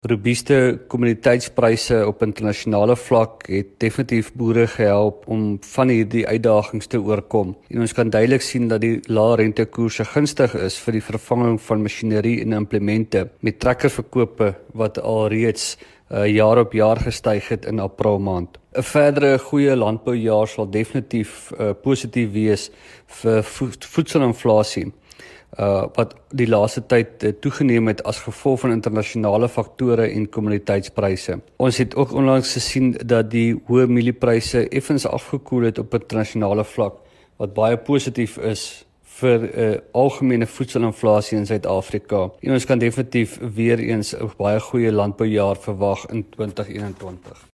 Robuuste kommoditeitspryse op internasionale vlak het definitief boere gehelp om van hierdie uitdagings te oorkom. En ons kan duidelik sien dat die lae rentekoerse gunstig is vir die vervanging van masjinerie en implemente met trekkerverkope wat alreeds uh, jaar op jaar gestyg het in April maand. 'n Verdere goeie landboujaar sal definitief uh, positief wees vir voedselinflasie uh wat die laaste tyd uh, toegeneem het as gevolg van internasionale faktore en kommoditeitspryse. Ons het ook onlangs gesien dat die hoë mieliepryse effens afgekoel het op internasionale vlak wat baie positief is vir 'n uh, algemene voedselinflasie in Suid-Afrika. En ons kan definitief weer eens 'n baie goeie landboujaar verwag in 2021.